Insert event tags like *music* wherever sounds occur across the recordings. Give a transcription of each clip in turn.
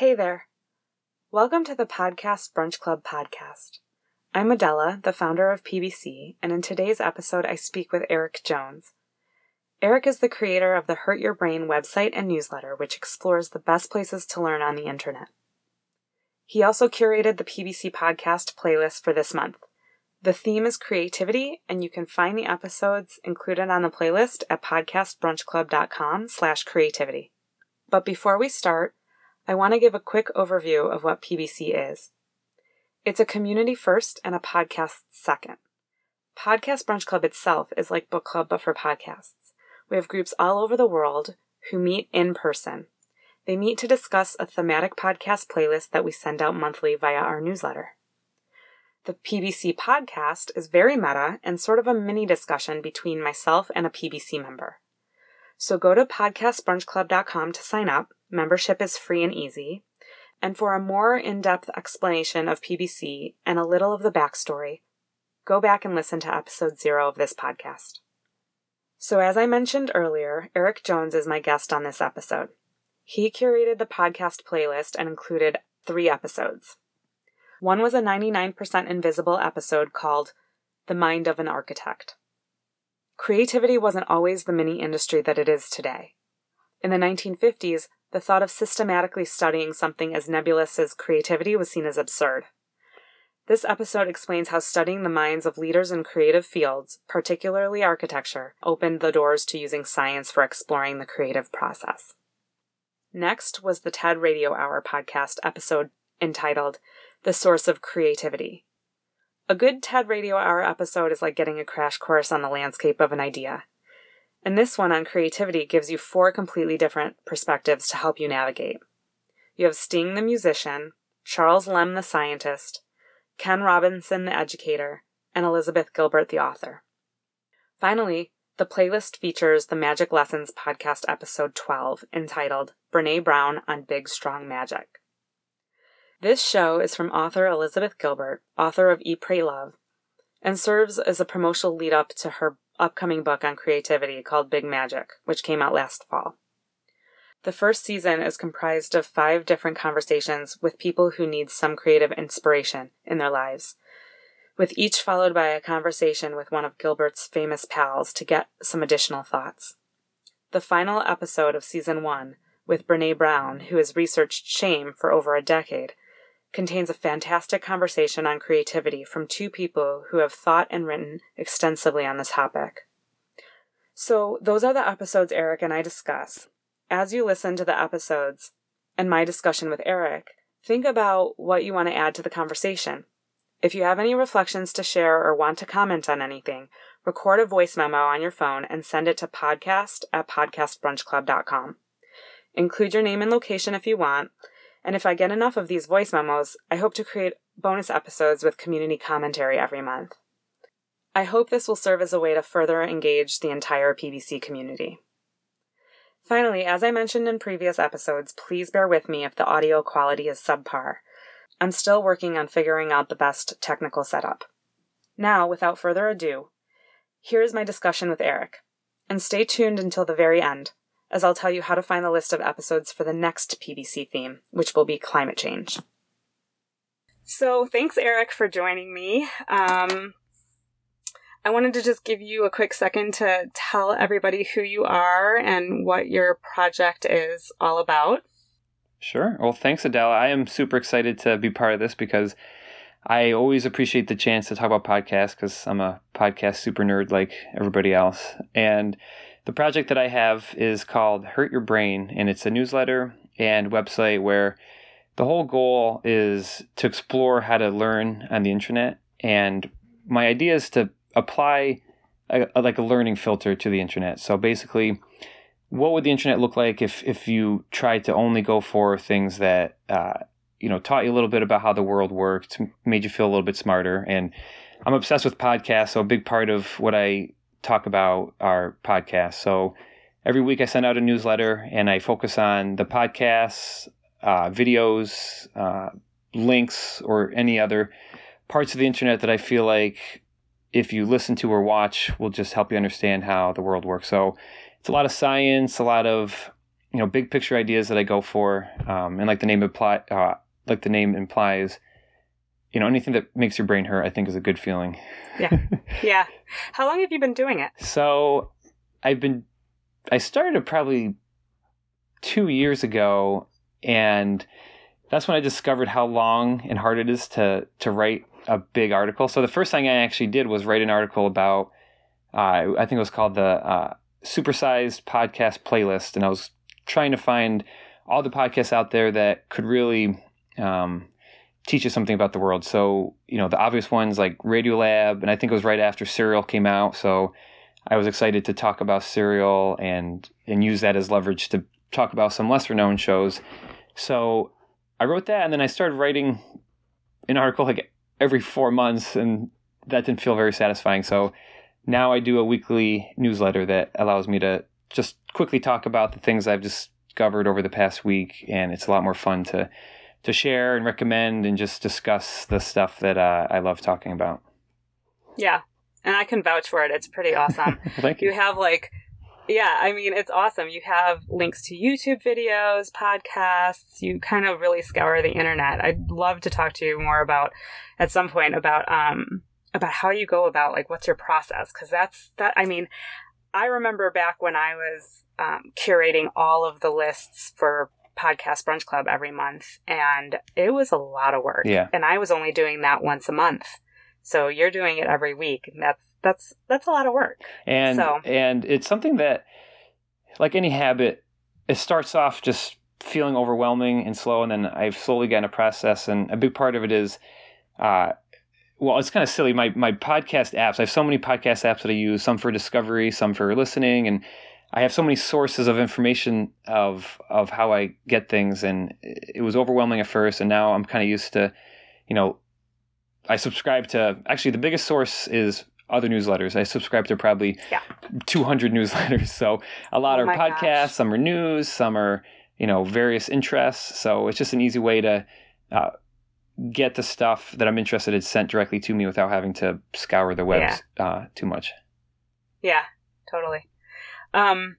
Hey there. Welcome to the Podcast Brunch Club podcast. I'm Adela, the founder of PBC, and in today's episode, I speak with Erik Jones. Erik is the creator of the Hurt Your Brain website and newsletter, which explores the best places to learn on the internet. He also curated the PBC podcast playlist for this month. The theme is creativity, and you can find the episodes included on the playlist at podcastbrunchclub.com slash creativity. But before we start, I want to give a quick overview of what PBC is. It's a community first and a podcast second. Podcast Brunch Club itself is like book club but for podcasts. We have groups all over the world who meet in person. They meet to discuss a thematic podcast playlist that we send out monthly via our newsletter. The PBC podcast is very meta and sort of a mini discussion between myself and a PBC member. So go to podcastbrunchclub.com to sign up. Membership is free and easy. And for a more in depth explanation of PBC and a little of the backstory, go back and listen to episode zero of this podcast. So, as I mentioned earlier, Erik Jones is my guest on this episode. He curated the podcast playlist and included three episodes. One was a 99% invisible episode called The Mind of an Architect. Creativity wasn't always the mini industry that it is today. In the 1950s, the thought of systematically studying something as nebulous as creativity was seen as absurd. This episode explains how studying the minds of leaders in creative fields, particularly architecture, opened the doors to using science for exploring the creative process. Next was the TED Radio Hour podcast episode entitled The Source of Creativity. A good TED Radio Hour episode is like getting a crash course on the landscape of an idea. And this one on creativity gives you four completely different perspectives to help you navigate. You have Sting the musician, Charles Limb the scientist, Ken Robinson the educator, and Elizabeth Gilbert the author. Finally, the playlist features the Magic Lessons podcast episode 12 entitled Brené Brown on Big Strong Magic. This show is from author Elizabeth Gilbert, author of Eat, Pray, Love, and serves as a promotional lead up to her upcoming book on creativity called Big Magic, which came out last fall. The first season is comprised of five different conversations with people who need some creative inspiration in their lives, with each followed by a conversation with one of Gilbert's famous pals to get some additional thoughts. The final episode of season one, with Brené Brown, who has researched shame for over a decade, contains a fantastic conversation on creativity from two people who have thought and written extensively on this topic. So, those are the episodes Erik and I discuss. As you listen to the episodes and my discussion with Erik, think about what you want to add to the conversation. If you have any reflections to share or want to comment on anything, record a voice memo on your phone and send it to podcast at podcastbrunchclub.com. Include your name and location if you want, and if I get enough of these voice memos, I hope to create bonus episodes with community commentary every month. I hope this will serve as a way to further engage the entire PBC community. Finally, as I mentioned in previous episodes, please bear with me if the audio quality is subpar. I'm still working on figuring out the best technical setup. Now, without further ado, here is my discussion with Erik. And stay tuned until the very end as I'll tell you how to find the list of episodes for the next PBC theme, which will be climate change. So, thanks, Erik, for joining me. Um, I wanted to just give you a quick second to tell everybody who you are and what your project is all about. Sure. Well, thanks, Adela. I am super excited to be part of this because I always appreciate the chance to talk about podcasts because I'm a podcast super nerd like everybody else. And the project that I have is called Hurt Your Brain, and it's a newsletter and website where the whole goal is to explore how to learn on the internet. And my idea is to apply a, a, like a learning filter to the internet. So basically, what would the internet look like if if you tried to only go for things that uh, you know taught you a little bit about how the world worked, made you feel a little bit smarter? And I'm obsessed with podcasts, so a big part of what I talk about our podcast. So every week I send out a newsletter and I focus on the podcasts, uh, videos, uh, links, or any other parts of the internet that I feel like if you listen to or watch will just help you understand how the world works. So it's a lot of science, a lot of you know big picture ideas that I go for, um, and like the name imply, uh, like the name implies, you know, anything that makes your brain hurt, I think is a good feeling. Yeah, *laughs* yeah. How long have you been doing it? So, I've been, I started probably two years ago, and that's when I discovered how long and hard it is to to write a big article. So the first thing I actually did was write an article about, uh, I think it was called the uh, Supersized Podcast Playlist, and I was trying to find all the podcasts out there that could really um, teach us something about the world. So you know the obvious ones like Radiolab, and I think it was right after Serial came out. So I was excited to talk about Serial and and use that as leverage to talk about some lesser known shows. So I wrote that, and then I started writing an article like every four months, and that didn't feel very satisfying. So now I do a weekly newsletter that allows me to just quickly talk about the things I've discovered over the past week, and it's a lot more fun to to share and recommend and just discuss the stuff that uh, I love talking about. Yeah, and I can vouch for it. It's pretty awesome. *laughs* Thank you. You have like yeah, I mean, it's awesome. You have links to YouTube videos, podcasts. You kind of really scour the internet. I'd love to talk to you more about at some point about um about how you go about like what's your process because that's that. I mean, I remember back when I was um, curating all of the lists for podcast brunch club every month and it was a lot of work. Yeah. and i was only doing that once a month. So you're doing it every week. And that's that's that's a lot of work. And So- and it's something that like any habit it starts off just feeling overwhelming and slow and then i've slowly gotten a process and a big part of it is uh well it's kind of silly. My my podcast apps i have so many podcast apps that i use some for discovery some for listening and i have so many sources of information of of how i get things and it was overwhelming at first and now i'm kind of used to you know i subscribe to actually the biggest source is other newsletters i subscribe to probably Yeah. 200 *laughs* newsletters so a lot Oh are podcasts gosh. some are news some are you know various interests so it's just an easy way to uh, get the stuff that i'm interested in sent directly to me without having to scour the webs uh, too much Yeah, totally. Um,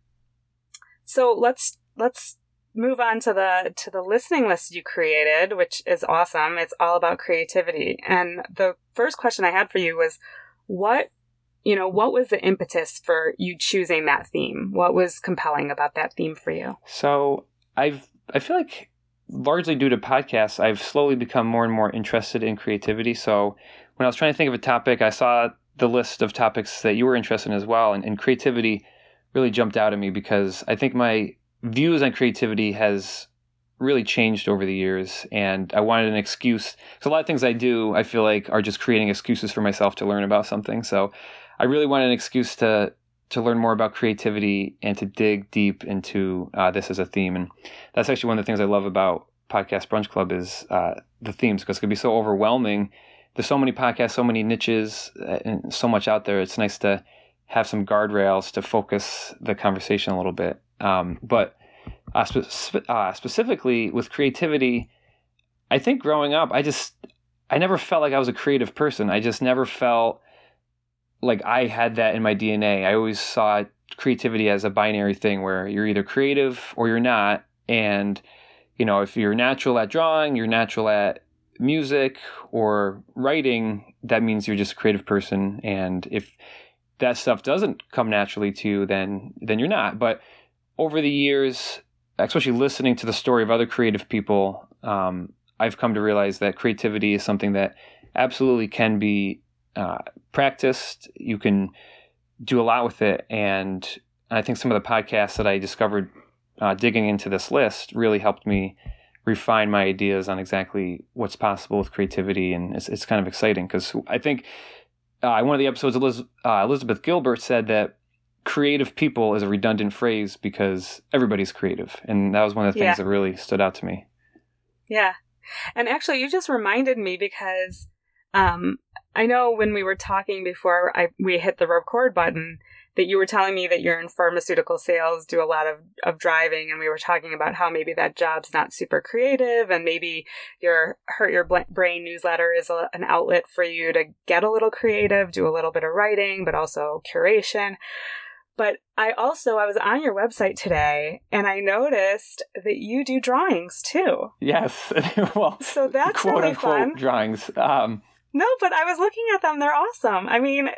so let's let's move on to the to the listening list you created, which is awesome. It's all about creativity. And the first question I had for you was, what you know, what was the impetus for you choosing that theme? What was compelling about that theme for you? So I've I feel like largely due to podcasts, I've slowly become more and more interested in creativity. So when I was trying to think of a topic, I saw the list of topics that you were interested in as well, and, and creativity really jumped out at me because I think my views on creativity has really changed over the years and I wanted an excuse because a lot of things I do I feel like are just creating excuses for myself to learn about something so I really wanted an excuse to to learn more about creativity and to dig deep into uh, this as a theme. And that's actually one of the things I love about Podcast Brunch Club is uh, the themes because it can be so overwhelming. There's so many podcasts, so many niches, uh, and so much out there. It's nice to have some guardrails to focus the conversation a little bit. Um, but uh, spe- uh, specifically with creativity, I think growing up, I just I never felt like I was a creative person. I just never felt like I had that in my DNA. I always saw creativity as a binary thing where you're either creative or you're not. And, you know, if you're natural at drawing, you're natural at music or writing, that means you're just a creative person. And if that stuff doesn't come naturally to you, then then you're not. But over the years, especially listening to the story of other creative people, um, I've come to realize that creativity is something that absolutely can be uh, practiced. You can do a lot with it, and I think some of the podcasts that I discovered uh, digging into this list really helped me refine my ideas on exactly what's possible with creativity, and it's it's kind of exciting because I think uh, one of the episodes, Eliz- uh, Elizabeth Gilbert said that creative people is a redundant phrase because everybody's creative, and that was one of the things Yeah. that really stood out to me. Yeah. And actually, you just reminded me because um, I know when we were talking before I we hit the record button that you were telling me that you're in pharmaceutical sales, do a lot of, of driving, and we were talking about how maybe that job's not super creative, and maybe your Hurt Your Brain newsletter is a, an outlet for you to get a little creative, do a little bit of writing, but also curation. But I also I was on your website today and I noticed that you do drawings too. Yes. *laughs* well, so that's quote really unquote fun. drawings. Um, No, but I was looking at them. They're awesome. I mean,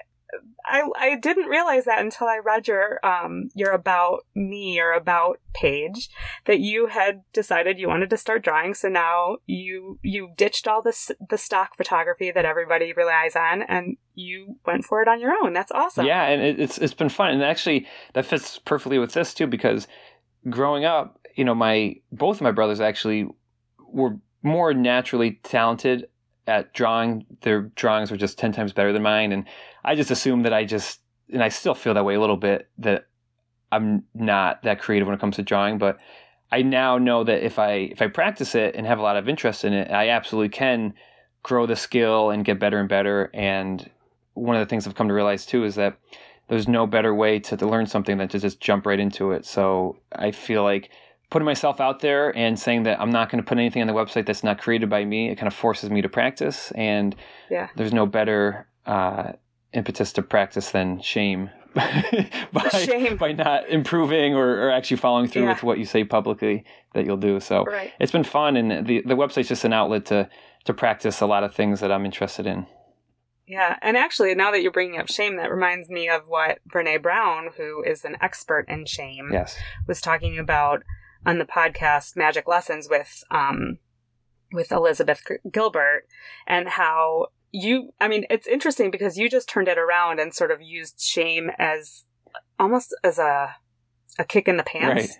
I I didn't realize that until I read your um your about me or about page that you had decided you wanted to start drawing. So now you you ditched all this the stock photography that everybody relies on and you went for it on your own. That's awesome. Yeah, and it, it's it's been fun, and actually that fits perfectly with this too because growing up, you know, my both of my brothers actually were more naturally talented at drawing. Their drawings were just ten times better than mine, and I just assume that I just and I still feel that way a little bit that I'm not that creative when it comes to drawing, but I now know that if I if I practice it and have a lot of interest in it, I absolutely can grow the skill and get better and better. And one of the things I've come to realize too is that there's no better way to, to learn something than to just jump right into it. So I feel like putting myself out there and saying that I'm not going to put anything on the website that's not created by me, it kind of forces me to practice. And Yeah. there's no better uh, impetus to practice than shame. *laughs* by, Shame. by not improving or, or actually following through Yeah. with what you say publicly that you'll do. So Right. it's been fun, and the the website's just an outlet to to practice a lot of things that I'm interested in. Yeah, and actually, now that you're bringing up shame, that reminds me of what Brené Brown, who is an expert in shame, Yes. was talking about on the podcast Magic Lessons with um with Elizabeth Gilbert and how you I mean it's interesting because you just turned it around and sort of used shame as almost as a a kick in the pants. Right.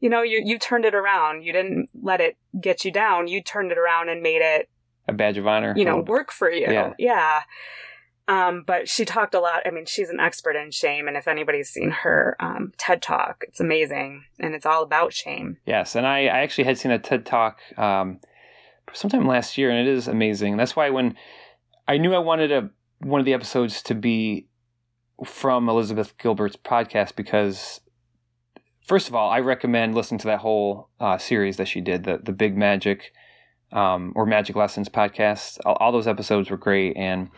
You know, you you turned it around. You didn't let it get you down. You turned it around and made it A badge of honor. you know work for you Yeah. yeah um but she talked a lot i mean she's an expert in shame and if anybody's seen her um ted talk it's amazing and it's all about shame Yes, and I, I actually had seen a TED talk um, sometime last year, and it is amazing. That's why when I knew I wanted a one of the episodes to be from Elizabeth Gilbert's podcast because first of all, I recommend listening to that whole uh, series that she did, the the Big Magic um, or Magic Lessons podcast. All, all those episodes were great, and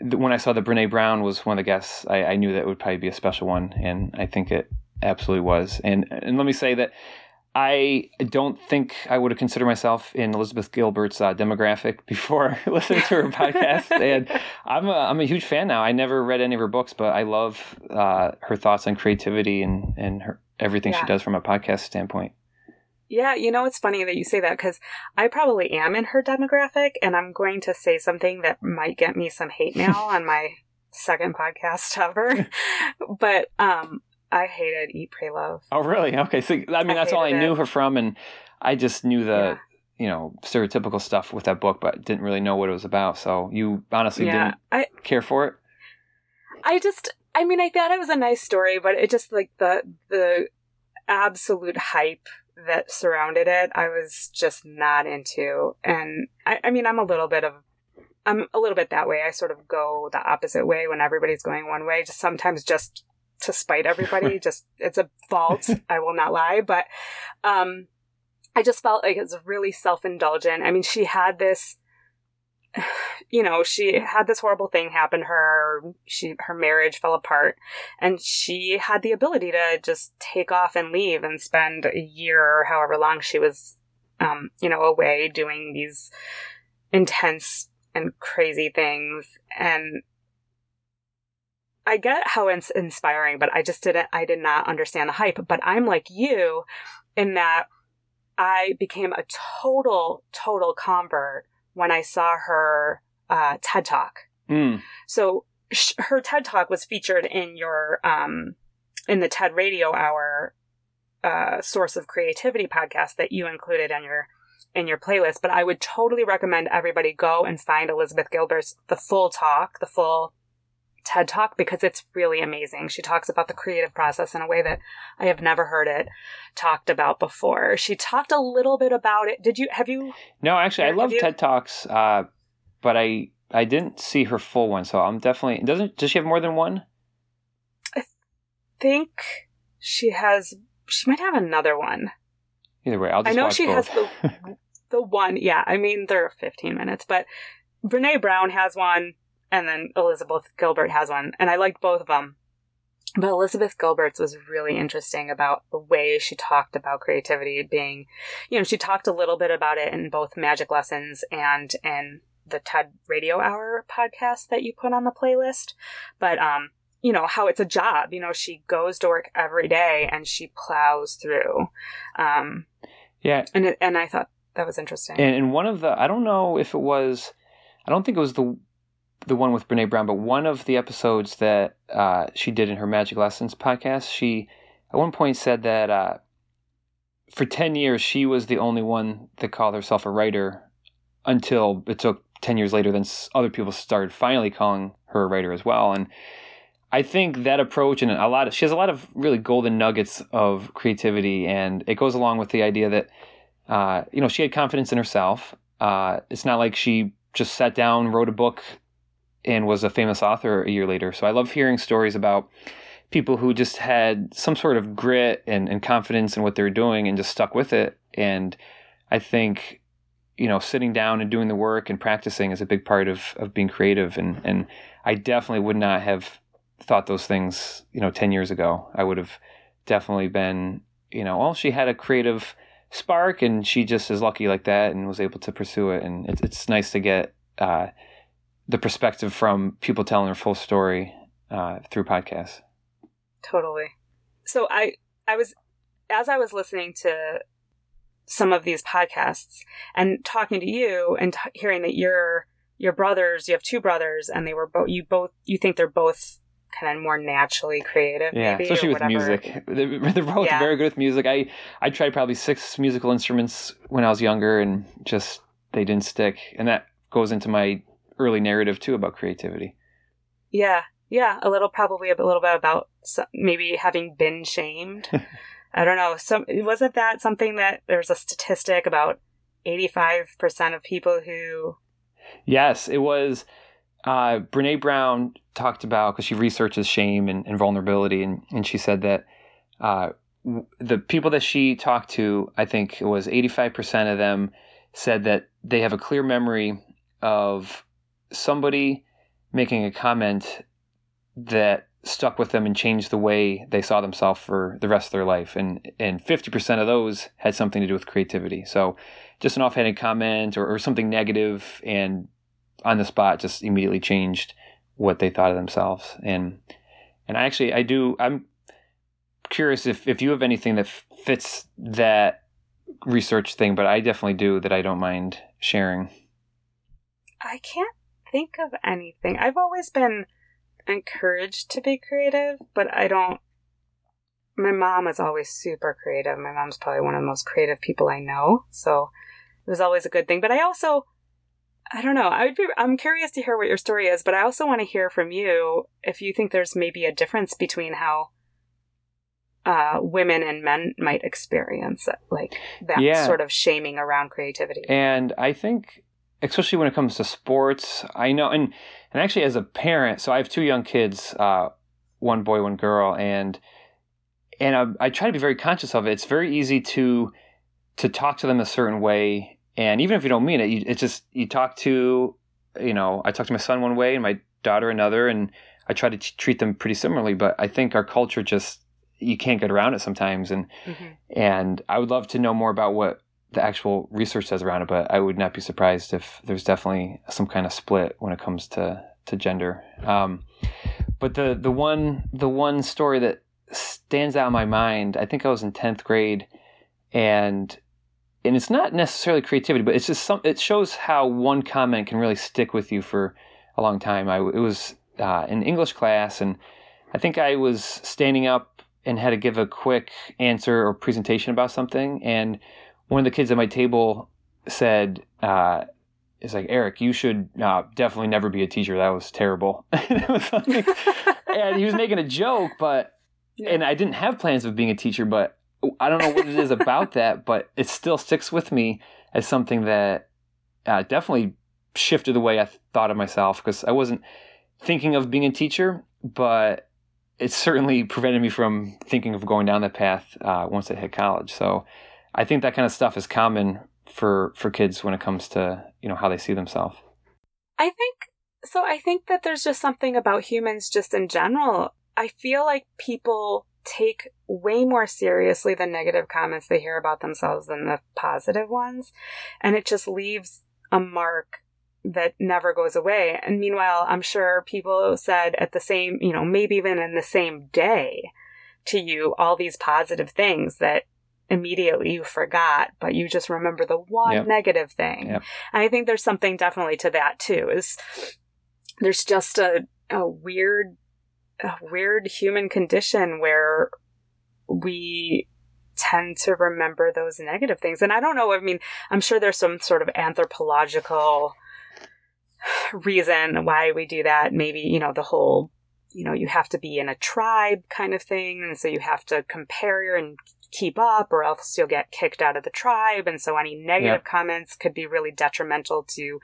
when I saw that Brené Brown was one of the guests, I, I knew that it would probably be a special one, and I think it absolutely was. And and let me say that I don't think I would have considered myself in Elizabeth Gilbert's uh, demographic *laughs* before *laughs* listening to her *laughs* podcast, and I'm a, I'm a huge fan now. I never read any of her books, but I love uh, her thoughts on creativity and and her everything she does from a podcast standpoint. yeah you know it's funny that you say that because i probably am in her demographic and i'm going to say something that might get me some hate mail on my second podcast ever but um i hated eat pray love Oh, really? Okay. So I mean, I that's all I hated knew it. her from, and I just knew the Yeah. you know stereotypical stuff with that book, but didn't really know what it was about. So you honestly yeah didn't i care for it. I just I mean I thought it was a nice story, but it just like the the absolute hype that surrounded it, I was just not into. And I, I mean I'm a little bit of I'm a little bit that way. I sort of go the opposite way when everybody's going one way, just sometimes just to spite everybody. *laughs* just it's a fault, I will not lie. But um I just felt like it was really self indulgent. I mean, she had this *sighs* you know, she had this horrible thing happen her. She her marriage fell apart, and she had the ability to just take off and leave and spend a year or however long she was, um, you know, away doing these intense and crazy things. And I get how it's inspiring, but I just didn't. I did not understand the hype. But I'm like you, in that I became a total, total convert when I saw her uh, TED Talk. Mm. So sh- her TED Talk was featured in your um, in the TED Radio Hour uh, source of creativity podcast that you included in your in your playlist. But I would totally recommend everybody go and find Elizabeth Gilbert's the full talk, the full TED Talk because it's really amazing. She talks about the creative process in a way that I have never heard it talked about before. She talked a little bit about it. Did you have you No, actually, I love you- TED Talks, uh, but I I didn't see her full one, so I'm definitely doesn't does she have more than one? I think she has she might have another one. Either way, I'll I know she both. has the the one. Yeah, I mean they're 15 minutes, but Brené Brown has one, and then Elizabeth Gilbert has one, and I liked both of them. but Elizabeth Gilbert's was really interesting about the way she talked about creativity being, you know, she talked a little bit about it in both Magic Lessons and in the TED Radio Hour podcast that you put on the playlist. But, um, you know, how it's a job. You know, she goes to work every day and she plows through. Um, yeah. And, it, and I thought that was interesting. And, and one of the, I don't know if it was, I don't think it was the the one with Brené Brown, but one of the episodes that uh, she did in her Magic Lessons podcast, she at one point said that uh, for 10 years she was the only one that called herself a writer until it took 10 years later, then other people started finally calling her a writer as well. And I think that approach and a lot of, she has a lot of really golden nuggets of creativity, and it goes along with the idea that, uh, you know, she had confidence in herself. Uh, it's not like she just sat down, wrote a book, and was a famous author a year later. So I love hearing stories about people who just had some sort of grit and, and confidence in what they were doing and just stuck with it. And I think, you know, sitting down and doing the work and practicing is a big part of, of being creative. And, and I definitely would not have thought those things, you know, 10 years ago. I would have definitely been, you know, well, she had a creative spark and she just is lucky like that and was able to pursue it. And it, it's nice to get, uh, the perspective from people telling their full story uh, through podcasts. Totally. So I I was as I was listening to some of these podcasts and talking to you and t- hearing that your your brothers, you have two brothers, and they were both you both you think they're both kind of more naturally creative. Yeah, maybe, especially with music. *laughs* They're, they're both yeah. very good with music. I I tried probably six musical instruments when I was younger, and just they didn't stick. And that goes into my early narrative too about creativity. Yeah, yeah, a little probably a little bit about maybe having been shamed. *laughs* I don't know. Some wasn't that something that there's a statistic about eighty five percent of people who. Yes, it was. Uh, Brené Brown talked about because she researches shame and, and, vulnerability, and, and she said that uh, the people that she talked to, I think it was 85% of them, said that they have a clear memory of somebody making a comment that stuck with them and changed the way they saw themselves for the rest of their life. And and 50% of those had something to do with creativity. So just an offhanded comment or, or something negative and on the spot just immediately changed what they thought of themselves. And and I actually I do I'm curious if, if you have anything that fits that research thing, but I definitely do that I don't mind sharing. I can't think of anything. I've always been encouraged to be creative, but I don't. My mom is always super creative. My mom's probably one of the most creative people I know, so it was always a good thing. But I also, I don't know. I would be. I'm curious to hear what your story is, but I also want to hear from you if you think there's maybe a difference between how uh, women and men might experience it, like that yeah. sort of shaming around creativity. And I think especially when it comes to sports. I know, and and actually as a parent, so I have two young kids, uh, one boy, one girl, and and I, I, try to be very conscious of it. It's very easy to to talk to them a certain way, and even if you don't mean it, you, it's just you talk to, you know, I talk to my son one way and my daughter another, and I try to t- treat them pretty similarly. But I think our culture just you can't get around it sometimes, and mm-hmm. and I would love to know more about what the actual research says around it, but I would not be surprised if there's definitely some kind of split when it comes to to gender. Um, but the the one the one story that stands out in my mind, I think I was in tenth grade, and and it's not necessarily creativity, but it's just some. It shows how one comment can really stick with you for a long time. I it was uh, in English class, and I think I was standing up and had to give a quick answer or presentation about something, and one of the kids at my table said, uh, "It's like Erik, you should uh, definitely never be a teacher. That was terrible." *laughs* was like, and he was making a joke, but yeah. and I didn't have plans of being a teacher, but I don't know what it is about *laughs* that, but it still sticks with me as something that uh, definitely shifted the way I thought of myself because I wasn't thinking of being a teacher, but it certainly prevented me from thinking of going down that path uh, once I hit college. So I think that kind of stuff is common for for kids when it comes to you know how they see themselves. I think so. I think that there's just something about humans, just in general. I feel like people take way more seriously the negative comments they hear about themselves than the positive ones. And it just leaves a mark that never goes away. And meanwhile, I'm sure people said at the same, you know, maybe even in the same day to you all these positive things that immediately you forgot, but you just remember the one Yep. negative thing. Yep. And I think there's something definitely to that too. Is there's just a a weird a weird human condition where we tend to remember those negative things. And I don't know, I mean, I'm sure there's some sort of anthropological reason why we do that. Maybe, you know, the whole, you know, you have to be in a tribe kind of thing. And so you have to compare your and keep up or else you'll get kicked out of the tribe. And so any negative comments could be really detrimental to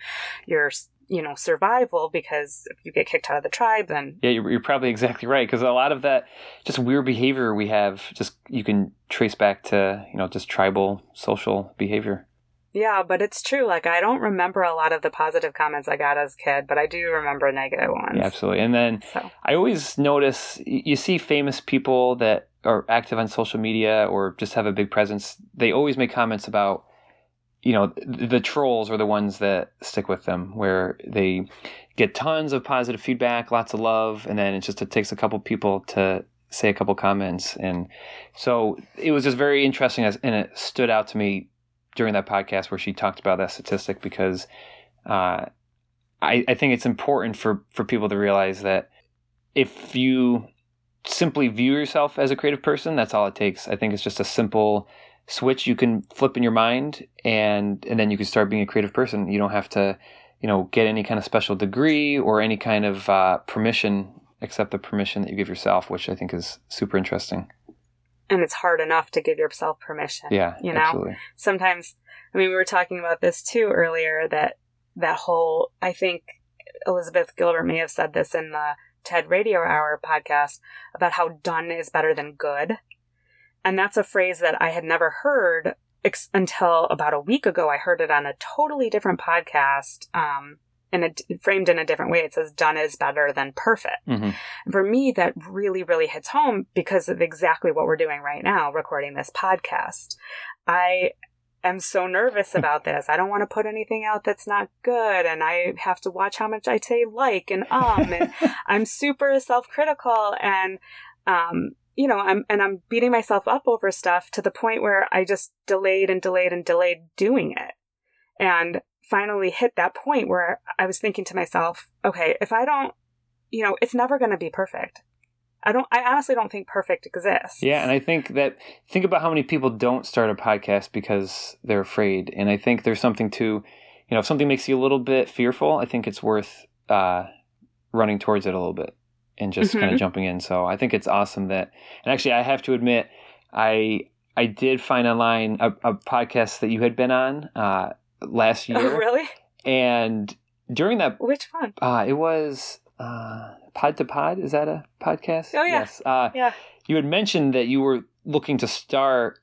your, you know, survival because if you get kicked out of the tribe, then Yeah, you're, you're probably exactly right because a lot of that just weird behavior we have, just you can trace back to you know just tribal social behavior. Yeah, but it's true. Like I don't remember a lot of the positive comments I got as a kid, but I do remember negative ones. Yeah, absolutely. And then So I always notice you see famous people that are active on social media or just have a big presence. They always make comments about, you know, th- the trolls are the ones that stick with them, where they get tons of positive feedback, lots of love, and then it just it takes a couple people to say a couple comments, and so it was just very interesting, as, and it stood out to me during that podcast where she talked about that statistic because. Uh, I, I think it's important for, for people to realize that if you simply view yourself as a creative person, that's all it takes. I think it's just a simple switch you can flip in your mind and and then you can start being a creative person. You don't have to, you know, get any kind of special degree or any kind of uh, permission except the permission that you give yourself, which I think is super interesting. and it's hard enough to give yourself permission. Yeah, You know? absolutely. Sometimes I mean we were talking about this too earlier that that whole I think Elizabeth Gilbert may have said this in the TED Radio Hour podcast about how done is better than good. And that's a phrase that I had never heard ex- until about a week ago. I heard it on a totally different podcast, um, and it framed in a different way. It says done is better than perfect. hmm for me, that really, really hits home because of exactly what we're doing right now, recording this podcast. I am so nervous *laughs* about this. I don't want to put anything out that's not good, and I have to watch how much I say like and um, and *laughs* I'm super self-critical, and um, you know, I'm and I'm beating myself up over stuff to the point where I just delayed and delayed and delayed doing it, and finally hit that point where I was thinking to myself, okay, if I don't you know, it's never going to be perfect. I don't. I honestly don't think perfect exists. Yeah, and I think that think about how many people don't start a podcast because they're afraid, and I think there's something to, you know, if something makes you a little bit fearful, I think it's worth uh, running towards it a little bit and just kind Mhm. of jumping in. So I think it's awesome that, and actually, I have to admit, I I did find online a, a podcast that you had been on uh, last *laughs* Oh, year, really? and during that Which one? uh, it was uh, Pod to Pod. Is that a podcast? Oh, yeah. Yes. Uh, Yeah. You had mentioned that you were looking to start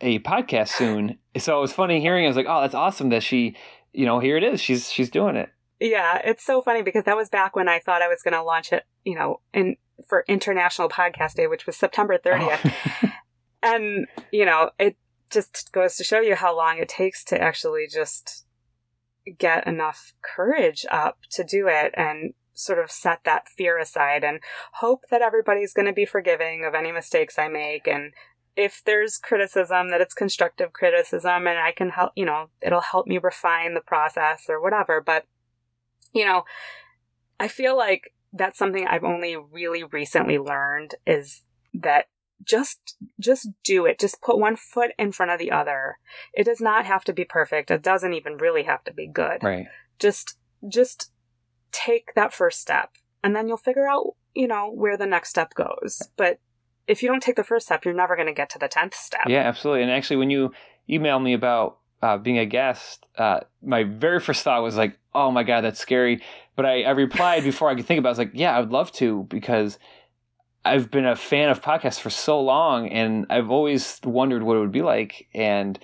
a podcast soon. so it was funny hearing. I was like, "Oh, that's awesome that she, you know, here it is. She's she's doing it." Yeah, it's so funny because that was back when I thought I was going to launch it. You know, in for International Podcast Day, which was September 30th, Oh. *laughs* and you know, it just goes to show you how long it takes to actually just get enough courage up to do it and sort of set that fear aside and hope that everybody's going to be forgiving of any mistakes I make and if there's criticism that it's constructive criticism and I can help, you know, it'll help me refine the process or whatever, but you know, I feel like that's something I've only really recently learned is that just just do it. Just put one foot in front of the other. It does not have to be perfect. It doesn't even really have to be good. right. Just just take that first step and then you'll figure out, you know, where the next step goes. But if you don't take the first step, you're never going to get to the 10th step. Yeah, absolutely. And actually, when you emailed me about uh, being a guest, uh, my very first thought was like, "Oh my god, that's scary." But I, I replied *laughs* before I could think about. it. I was like, "Yeah, I would love to because." I've been a fan of podcasts for so long, and I've always wondered what it would be like. And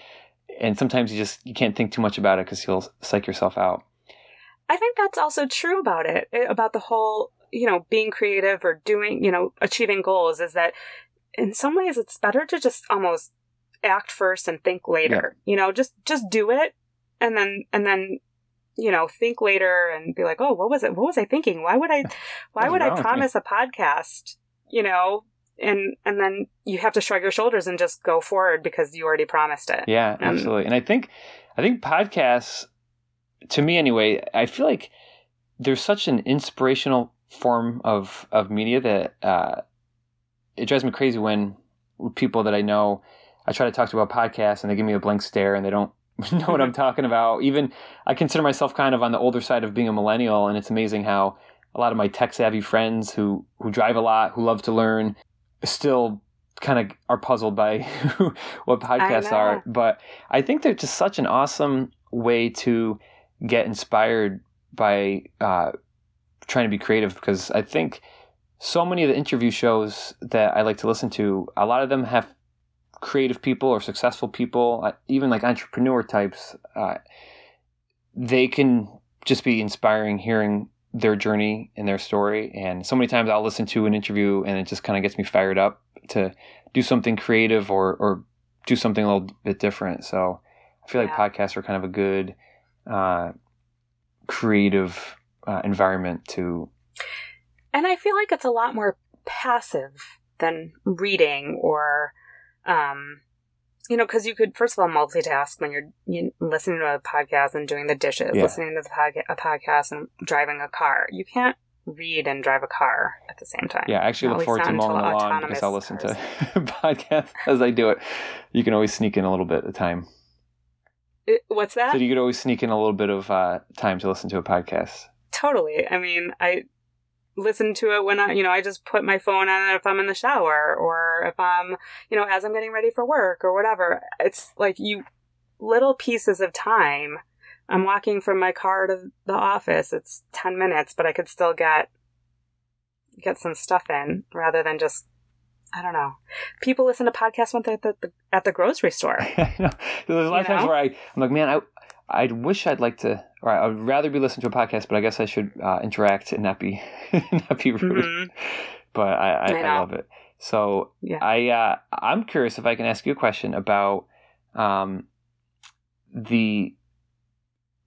and sometimes you just you can't think too much about it because you'll psych yourself out. I think that's also true about it, eh, about the whole you know, being creative or doing, you know, achieving goals is that in some ways it's better to just almost act first and think later. You know, just just do it and then and then you know, think later and be like, "Oh, what was it? What was I thinking? Why would I *laughs* why would I promise a podcast?" You know, and and then you have to shrug your shoulders and just go forward because you already promised it. Yeah, absolutely. And I think I think podcasts to me anyway, I feel like there's such an inspirational form of of media that uh, it drives me crazy when people that I know I try to talk to about podcasts and they give me a blank stare and they don't *laughs* know what I'm *laughs* talking about. Even I consider myself kind of on the older side of being a millennial, and it's amazing how a lot of my tech savvy friends who who drive a lot, who love to learn, still kind of are puzzled by *laughs* what podcasts are. But I think they're just such an awesome way to get inspired by uh, trying to be creative because I think so many of the interview shows that I like to listen to, a lot of them have creative people or successful people, uh, even like entrepreneur types. Uh, they can just be inspiring hearing their journey and their story. And so many times I'll listen to an interview and it just kind of gets me fired up to do something creative or, or do something a little bit different. So I feel like podcasts are kind of a good uh, creative uh, environment to. And I feel like it's a lot more passive than reading or, um, you know, because you could first of all multitask when you're you, listening to a podcast and doing the dishes, yeah. listening to the pod- a podcast and driving a car. You can't read and drive a car at the same time. Yeah, I actually look forward to mowing the lawn because I'll listen cars. to *laughs* podcasts as I do it. You can always sneak in a little bit of time. It, what's that? So you could always sneak in a little bit of uh, time to listen to a podcast. Totally. I mean, I listen to it when I, you know, I just put my phone on if I'm in the shower or if I'm, you know, as I'm getting ready for work or whatever. It's like you little pieces of time. I'm walking from my car to the office. It's 10 minutes, but I could still get get some stuff in rather than just I don't know. People listen to podcasts when they're at the, the at the grocery store. *laughs* There's a lot of times where I, I'm like, man, I I wish I'd like to, or I would rather be listening to a podcast, but I guess I should uh, interact and not be *laughs* not be rude. Mm-hmm. But I, I, I, I, love it. So yeah. I uh, I'm curious if I can ask you a question about um, the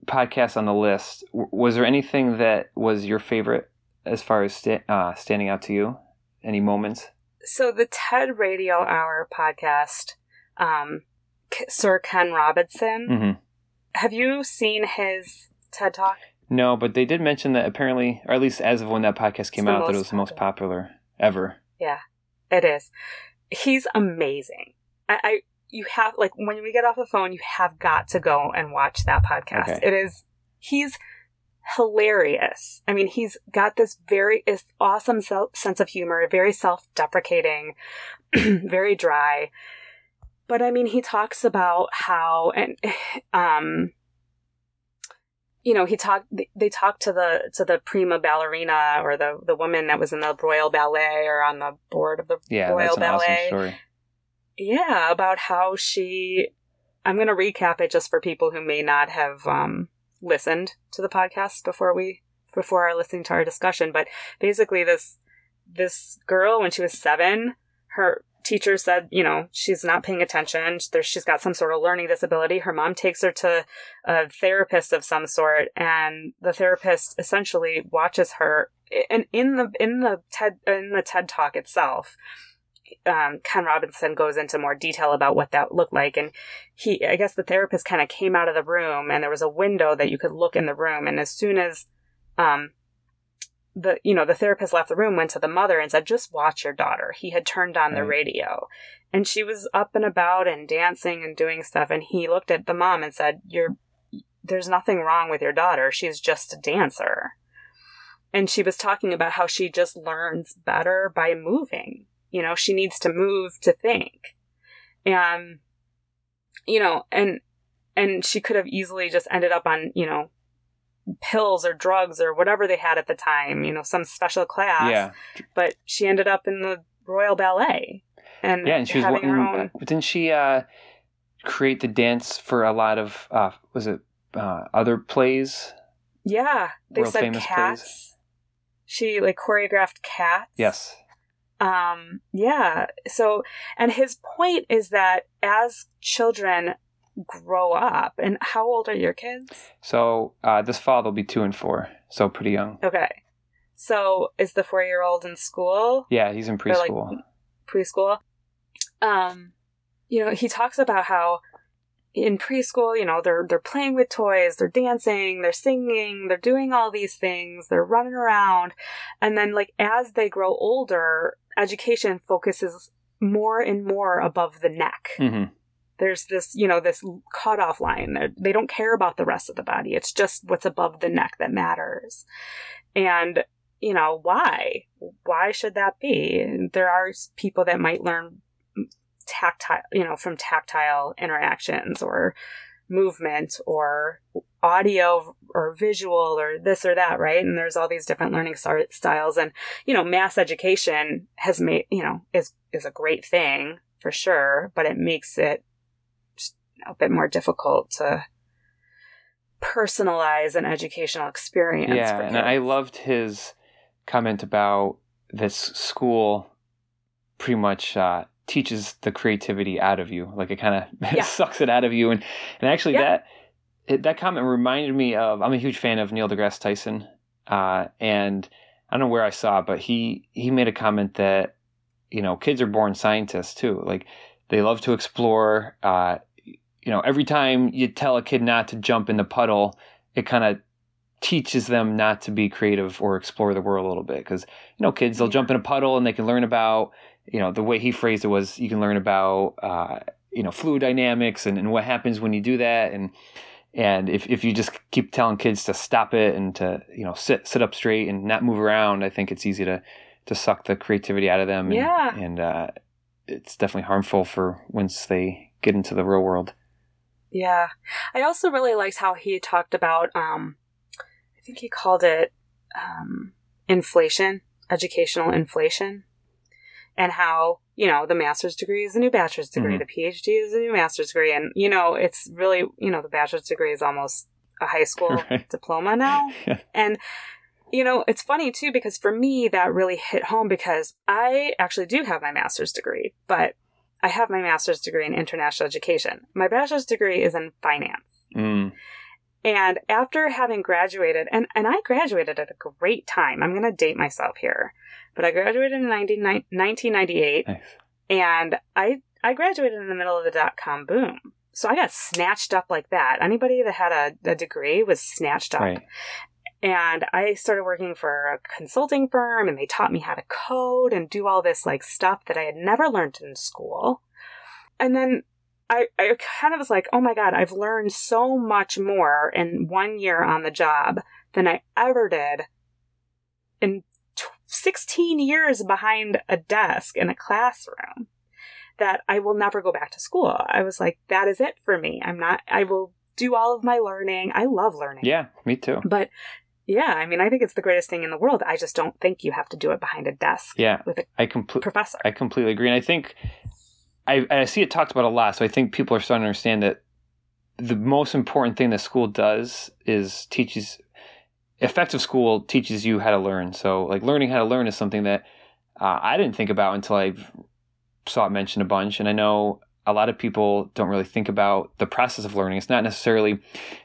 podcast on the list. Was there anything that was your favorite as far as sta- uh, standing out to you? Any moments? So the TED Radio Hour podcast, um, Sir Ken Robinson. Mm-hmm have you seen his TED Talk? No, but they did mention that apparently, or at least as of when that podcast came out, that it was the most popular ever. Yeah, it is. He's amazing. I, I you have like when we get off the phone, you have got to go and watch that podcast. Okay. It is he's hilarious. I mean, he's got this very awesome self, sense of humor, very self-deprecating, *clears throat* very dry but I mean, he talks about how, and, *sighs* um, you know, he talked, they talked to the, to the prima ballerina or the, the woman that was in the Royal Ballet or on the board of the yeah, Royal Ballet. Awesome yeah, about how she, I'm going to recap it just for people who may not have, um, listened to the podcast before we, before our listening to our discussion. But basically this, this girl, when she was seven, her teacher said, you know, she's not paying attention. There's, she's got some sort of learning disability. Her mom takes her to a therapist of some sort, and the therapist essentially watches her. And in the in the TED in the TED talk itself, um, Ken Robinson goes into more detail about what that looked like. And he, I guess, the therapist kind of came out of the room, and there was a window that you could look in the room. And as soon as um, the you know the therapist left the room went to the mother and said just watch your daughter he had turned on right. the radio and she was up and about and dancing and doing stuff and he looked at the mom and said you're there's nothing wrong with your daughter she's just a dancer and she was talking about how she just learns better by moving you know she needs to move to think and you know and and she could have easily just ended up on you know pills or drugs or whatever they had at the time, you know, some special class. Yeah. But she ended up in the Royal Ballet. And yeah, and she was having her own... didn't she uh, create the dance for a lot of uh, was it uh, other plays? Yeah, they World said cats. Plays? She like choreographed cats. Yes. Um, yeah. So, and his point is that as children grow up, and how old are your kids? So uh, this fall they'll be two and four, so pretty young. Okay. So is the four year old in school? Yeah, he's in Or, like, preschool. preschool. Um, you know, he talks about how in preschool, you know, they're they're playing with toys, they're dancing, they're singing, they're doing all these things, they're running around, and then like as they grow older, education focuses more and more above the neck. hmm There's this, you know, this cutoff line. They're- They don't care about the rest of the body. It's just what's above the neck that matters. And you know why? Why should that be? There are people that might learn tactile, you know, from tactile interactions or movement or audio or visual or this or that, right? And there's all these different learning styles and you know, mass education has made, you know, is is a great thing for sure, but it makes it a bit more difficult to personalize an educational experience. Yeah, and I loved his comment about this school pretty much uh, teaches the creativity out of you. Like it kind of *laughs* Yeah. sucks it out of you. And and actually Yeah. that it, that comment reminded me of I'm a huge fan of Neil deGrasse Tyson, uh, and I don't know where I saw it, but he he made a comment that you know kids are born scientists too. Like they love to explore. Uh, you know, every time you tell a kid not to jump in the puddle, it kind of teaches them not to be creative or explore the world a little bit because you know kids they'll jump in a puddle and they can learn about you know the way he phrased it was you can learn about uh, you know fluid dynamics and, and what happens when you do that and and if, if you just keep telling kids to stop it and to you know sit sit up straight and not move around I think it's easy to to suck the creativity out of them and, Yeah. and uh, it's definitely harmful for once they get into the real world Yeah. I also really liked how he talked about um I think he called it um inflation, educational inflation. And how, you know, the master's degree is a new bachelor's degree, Mhm. the PhD is a new master's degree. And, you know, it's really, you know, the bachelor's degree is almost a high *laughs* school Right. diploma now. *laughs* And you know, it's funny too because for me that really hit home because I actually do have my master's degree, but I have my master's degree in international education. My bachelor's degree is in finance. mm, And after having graduated, and, and I graduated at a great time. I'm going to date myself here, but I graduated in 19, 1998 nice. and I I graduated in the middle of the dot com boom. So I got snatched up like that. Anybody that had a, a degree was snatched up. right And I started working for a consulting firm and they taught me how to code and do all this like stuff that I had never learned in school. And then I, I kind of was like, oh my God, I've learned so much more in one year on the job than I ever did in t- 16 years behind a desk in a classroom that I will never go back to school. I was like, that is it for me. I'm not, I will do all of my learning. I love learning. yeah me too But yeah, I mean, I think it's the greatest thing in the world. I just don't think you have to do it behind a desk yeah with a I completely professor. I completely agree, and I think I I see it talked about a lot. So I think people are starting to understand that the most important thing that school does is teaches effective school teaches you how to learn. So like learning how to learn is something that uh, I didn't think about until I saw it mentioned a bunch, and I know. A lot of people don't really think about the process of learning. It's not necessarily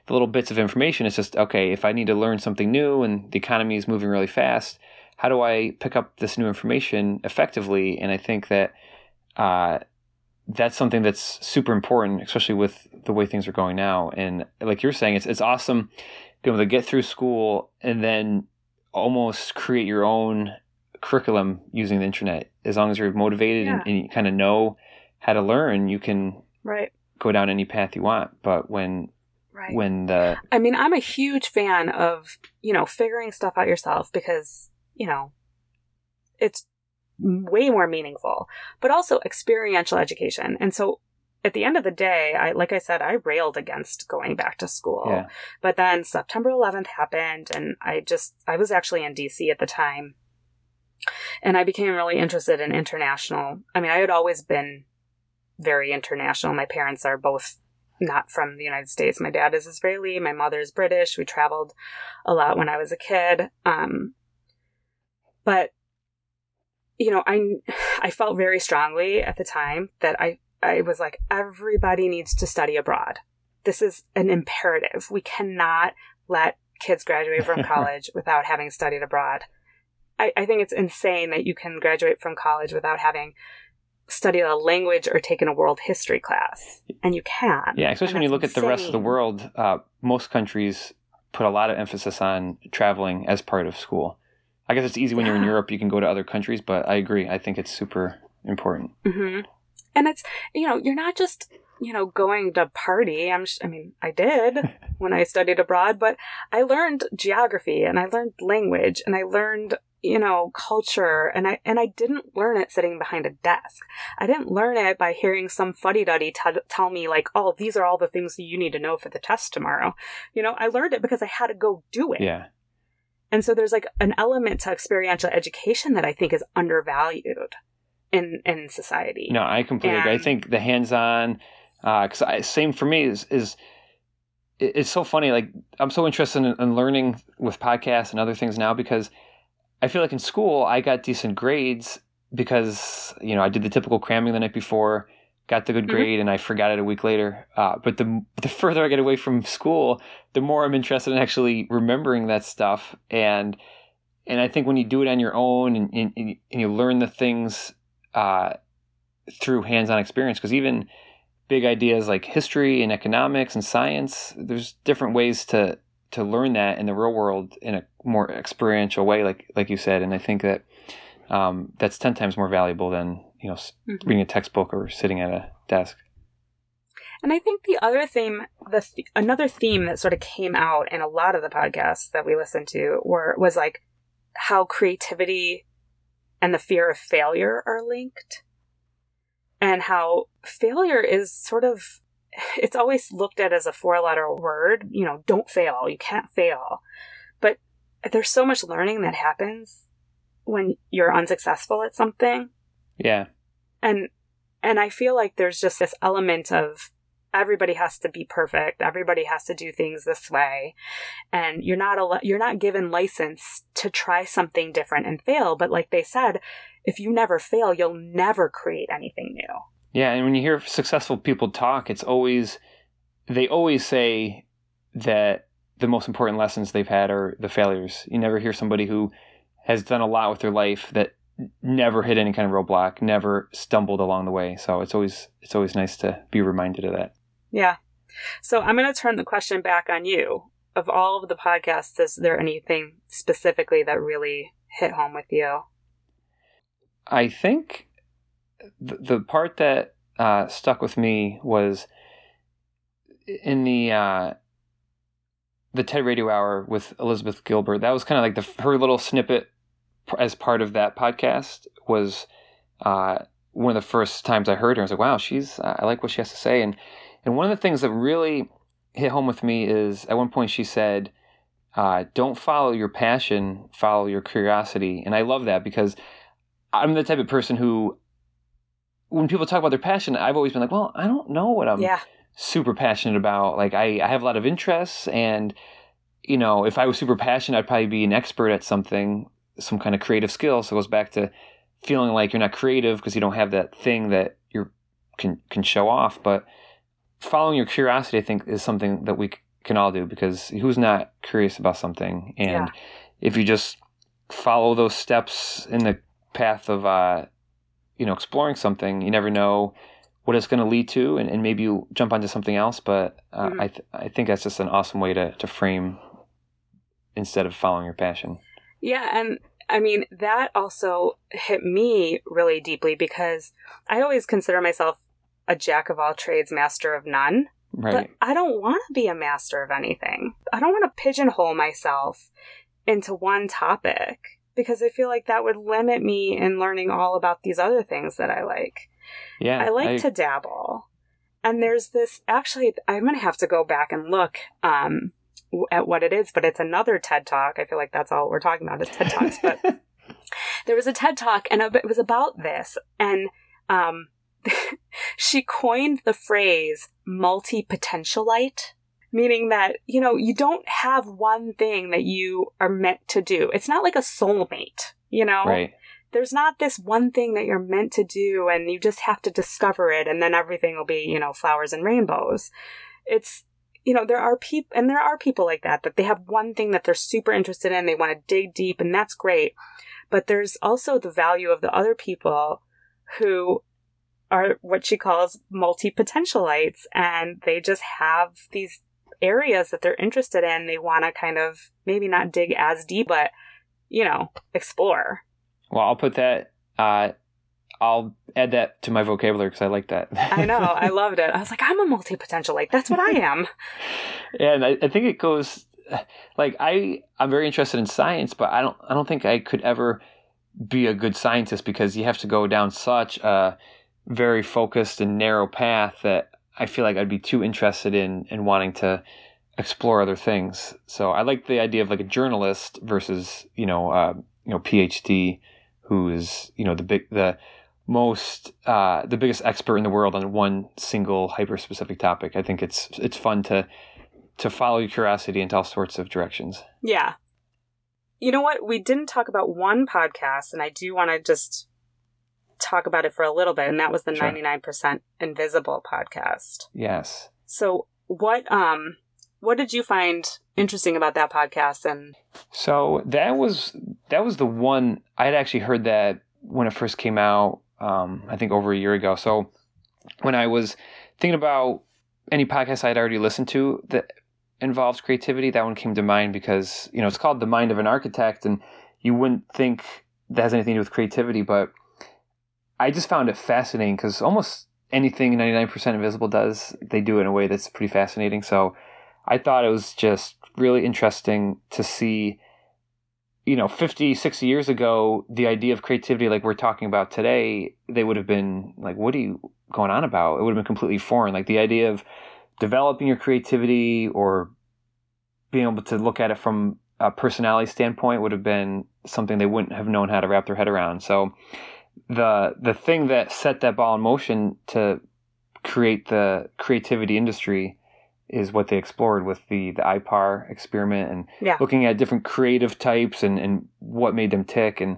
the little bits of information. It's just, okay, if I need to learn something new and the economy is moving really fast, how do I pick up this new information effectively? And I think that uh, that's something that's super important, especially with the way things are going now. And like you're saying, it's it's awesome being able to get through school and then almost create your own curriculum using the internet. As long as you're motivated Yeah. and, and you kind of know how to learn, you can right. go down any path you want. But when Right. when the I mean, I'm a huge fan of, you know, figuring stuff out yourself because, you know, it's way more meaningful, but also experiential education. And so at the end of the day, I like I said, I railed against going back to school. Yeah. But then September 11th happened and I just I was actually in DC at the time. And I became really interested in international. I mean, I had always been very international. My parents are both not from the United States. My dad is Israeli, my mother is British. We traveled a lot when I was a kid. Um, but you know, I *sighs* I felt very strongly at the time that I I was like everybody needs to study abroad. This is an imperative. We cannot let kids graduate from *laughs* college without having studied abroad. I, I think it's insane that you can graduate from college without having studied a language or taken a world history class, and you can. Yeah, especially when you look insane. at the rest of the world. Uh, most countries put a lot of emphasis on traveling as part of school. I guess it's easy when yeah. you're in Europe; you can go to other countries. But I agree. I think it's super important. Mm-hmm. And it's you know you're not just you know going to party. I'm I mean I did *laughs* when I studied abroad, but I learned geography and I learned language and I learned you know culture and i and i didn't learn it sitting behind a desk i didn't learn it by hearing some fuddy-duddy t- tell me like oh these are all the things that you need to know for the test tomorrow you know i learned it because i had to go do it yeah and so there's like an element to experiential education that i think is undervalued in in society. No i completely and, agree. I think the hands-on because uh, same for me is is it's so funny like i'm so interested in, in learning with podcasts and other things now because I feel like in school I got decent grades because you know I did the typical cramming the night before, got the good mm-hmm. grade, mm-hmm. and I forgot it a week later. Uh, but the the further I get away from school, the more I'm interested in actually remembering that stuff. And and I think when you do it on your own and, and, and you learn the things uh, through hands-on experience, because even big ideas like history and economics and science, there's different ways to to learn that in the real world in a more experiential way, like like you said. And I think that um, that's ten times more valuable than you know mm-hmm. reading a textbook or sitting at a desk. And I think the other theme, the th- another theme that sort of came out in a lot of the podcasts that we listened to were was like how creativity and the fear of failure are linked, and how failure is sort of *sighs* it's always looked at as a four letter word. You know, don't fail. You can't fail. But there's so much learning that happens when you're unsuccessful at something. Yeah. And and I feel like there's just this element of everybody has to be perfect. Everybody has to do things this way. And you're not a, you're not given license to try something different and fail, but like they said, if you never fail, you'll never create anything new. Yeah, and when you hear successful people talk, it's always they always say that the most important lessons they've had are the failures. You never hear somebody who has done a lot with their life that never hit any kind of roadblock, never stumbled along the way. So it's always it's always nice to be reminded of that. Yeah. So I'm going to turn the question back on you. Of all of the podcasts, is there anything specifically that really hit home with you? I think the, the part that uh, stuck with me was in the uh, the TED Radio Hour with Elizabeth Gilbert. That was kind of like the her little snippet as part of that podcast was uh, one of the first times I heard her. I was like, wow, she's I like what she has to say. And and one of the things that really hit home with me is at one point she said, uh, "Don't follow your passion, follow your curiosity." And I love that because I'm the type of person who when people talk about their passion, I've always been like, well, I don't know what I'm yeah. super passionate about. Like I, I have a lot of interests and you know, if I was super passionate, I'd probably be an expert at something, some kind of creative skill. So it goes back to feeling like you're not creative because you don't have that thing that you can can show off. But following your curiosity, I think, is something that we can all do because who's not curious about something? And yeah. if you just follow those steps in the path of uh, you know exploring something you never know what it's going to lead to and, and maybe you jump onto something else but uh, mm-hmm. I, th- I think that's just an awesome way to, to frame instead of following your passion yeah and i mean that also hit me really deeply because i always consider myself a jack of all trades master of none right. but i don't want to be a master of anything i don't want to pigeonhole myself into one topic because I feel like that would limit me in learning all about these other things that I like. Yeah. I like I... to dabble. And there's this actually I'm going to have to go back and look um, at what it is, but it's another TED Talk. I feel like that's all we're talking about is TED Talks, but *laughs* there was a TED Talk and it was about this and um, *laughs* she coined the phrase multi-potentialite meaning that, you know, you don't have one thing that you are meant to do. It's not like a soulmate. You know, Right. there's not this one thing that you're meant to do and you just have to discover it and then everything will be, you know, flowers and rainbows. It's, you know, there are people, and there are people like that, that they have one thing that they're super interested in, they want to dig deep, and that's great. But there's also the value of the other people who are what she calls multi potentialites, and they just have these areas that they're interested in. They want to kind of maybe not dig as deep, but, you know, explore. Well, I'll put that. Uh, I'll add that to my vocabulary because I like that. I know. I *laughs* loved it. I was like, I'm a multi potentialite. That's what I am. *laughs* and I, I think it goes like I I'm very interested in science, but I don't I don't think I could ever be a good scientist because you have to go down such a very focused and narrow path that I feel like I'd be too interested in in wanting to explore other things. So I like the idea of like a journalist versus you know uh, you know PhD who is you know the big the most uh, the biggest expert in the world on one single hyper specific topic. I think it's it's fun to to follow your curiosity into all sorts of directions. Yeah. You know what? We didn't talk about one podcast, and I do want to just talk about it for a little bit, and that was the Sure. 99% Invisible podcast. Yes. So, what um what did you find interesting about that podcast and So that was that was the one I had actually heard that when it first came out. Um, I think over a year ago. So when I was thinking about any podcast I'd already listened to that involves creativity, that one came to mind because you know it's called "The Mind of an Architect," and you wouldn't think that has anything to do with creativity, but I just found it fascinating because almost anything 99% Invisible does, they do it in a way that's pretty fascinating. So I thought it was just really interesting to see, you know, 50, 60 years ago, the idea of creativity like we're talking about today, they would have been like, what are you going on about? It would have been completely foreign. Like the idea of developing your creativity or being able to look at it from a personality standpoint would have been something they wouldn't have known how to wrap their head around. So the the thing that set that ball in motion to create the creativity industry is what they explored with the the IPAR experiment and Yeah. looking at different creative types and and what made them tick and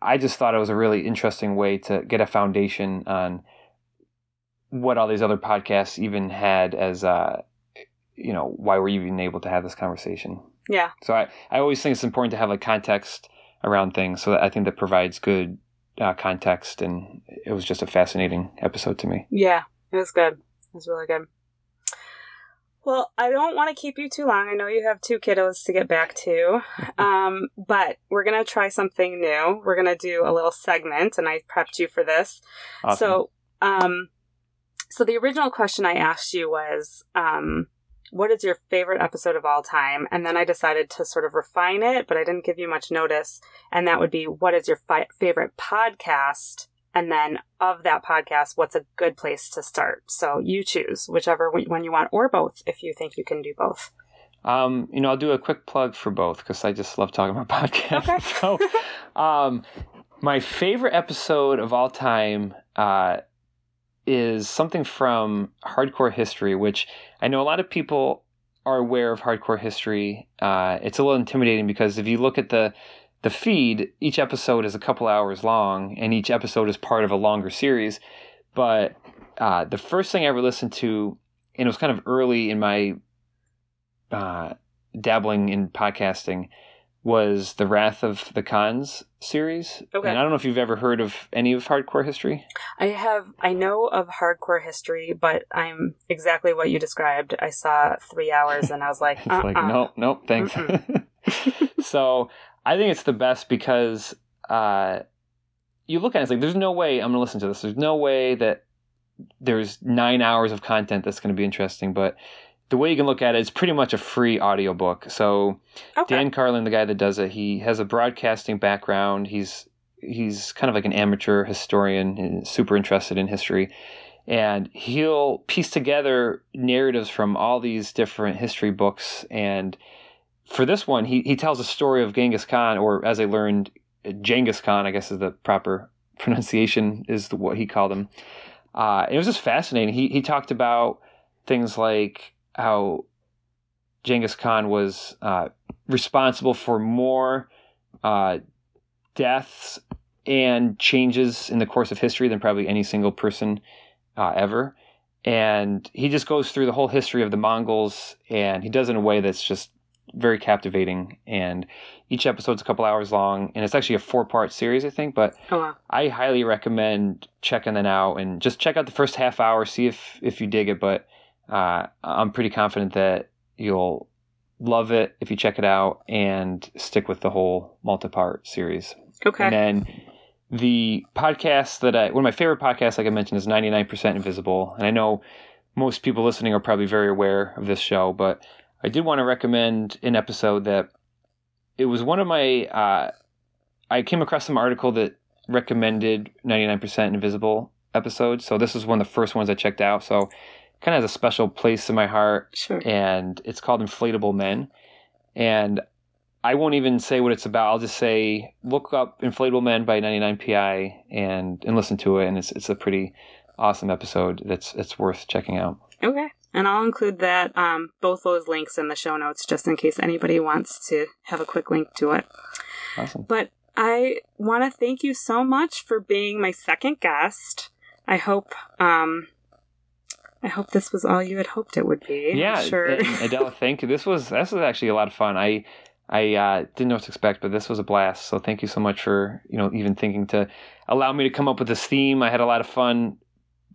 I just thought it was a really interesting way to get a foundation on what all these other podcasts even had as uh you know why we're even able to have this conversation. yeah. So I, I always think it's important to have like context around things. So that I think that provides good uh, context, and it was just a fascinating episode to me. Yeah, it was good. It was really good. Well, I don't want to keep you too long. I know you have two kiddos to get back to. *laughs* Um, but we're going to try something new. We're going to do a little segment, and I prepped you for this. Awesome. So, um, so the original question I asked you was, um, what is your favorite episode of all time? And then I decided to sort of refine it, but I didn't give you much notice. And that would be, what is your fi- favorite podcast? And then of that podcast, what's a good place to start? So you choose whichever one you want, or both, if you think you can do both. Um, you know, I'll do a quick plug for both because I just love talking about *laughs* podcasts. Okay. *laughs* so, um, my favorite episode of all time uh, is something from Hardcore History, which I know a lot of people are aware of Hardcore History. Uh, it's a little intimidating because if you look at the the feed, each episode is a couple hours long, and each episode is part of a longer series. But uh, the first thing I ever listened to, and it was kind of early in my uh, dabbling in podcasting was the Wrath of the Khans series. Okay. And I don't know if you've ever heard of any of Hardcore History. I have, I know of hardcore history, but I'm exactly what you described. I saw three hours and I was like, *laughs* It's like, uh-uh. nope, nope, thanks. *laughs* so I think it's the best because uh, you look at it, it's like, there's no way I'm going to listen to this. There's no way that there's nine hours of content that's going to be interesting. But the way you can look at it is pretty much a free audiobook. So Okay. Dan Carlin, the guy that does it, he has a broadcasting background. He's he's kind of like an amateur historian, super interested in history, and he'll piece together narratives from all these different history books. And for this one, he he tells a story of Genghis Khan, or as I learned, Genghis Khan, I guess is the proper *laughs* pronunciation, is the, what he called him. Uh, it was just fascinating. He he talked about things like how Genghis Khan was uh, responsible for more uh, deaths and changes in the course of history than probably any single person uh, ever. And he just goes through the whole history of the Mongols, and he does it in a way that's just very captivating. And each episode's a couple hours long, and it's actually a four part series, I think. But Oh wow. I highly recommend checking that out and just check out the first half hour, see if if you dig it. But uh, I'm pretty confident that you'll love it if you check it out and stick with the whole multi-part series. Okay. And then the podcast that I, one of my favorite podcasts, like I mentioned, is 99% Invisible. And I know most people listening are probably very aware of this show, but I did want to recommend an episode that it was one of my, uh, I came across some article that recommended 99% Invisible episodes. So this was one of the first ones I checked out. So kind of has a special place in my heart Sure. and it's called Inflatable Men. And I won't even say what it's about. I'll just say look up Inflatable Men by 99PI and and listen to it. And it's it's a pretty awesome episode. That's it's worth checking out. Okay. And I'll include that um, both those links in the show notes just in case anybody wants to have a quick link to it. Awesome. But I want to thank you so much for being my second guest. I hope um, I hope this was all you had hoped it would be. Yeah, sure. *laughs* Adela, thank you. This was this was actually a lot of fun. I I uh, didn't know what to expect, but this was a blast. So thank you so much for you know even thinking to allow me to come up with this theme. I had a lot of fun,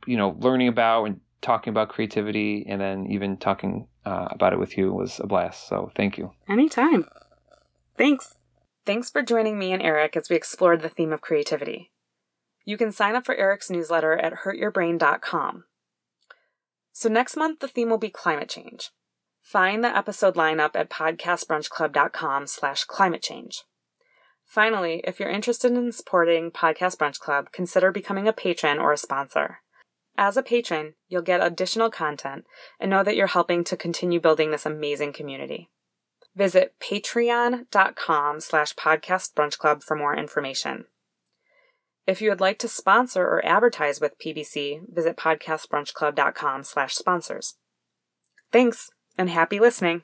you know, learning about and talking about creativity, and then even talking uh, about it with you was a blast. So thank you. Anytime. Thanks. Thanks for joining me and Erik as we explored the theme of creativity. You can sign up for Erik's newsletter at hurtyourbrain.com. So next month the theme will be climate change. Find the episode lineup at podcastbrunchclub.com slash climate change. Finally, if you're interested in supporting Podcast Brunch Club, consider becoming a patron or a sponsor. As a patron, you'll get additional content and know that you're helping to continue building this amazing community. Visit patreon.com slash podcastbrunchclub for more information. If you would like to sponsor or advertise with PBC, visit podcastbrunchclub.com slash sponsors. Thanks, and happy listening.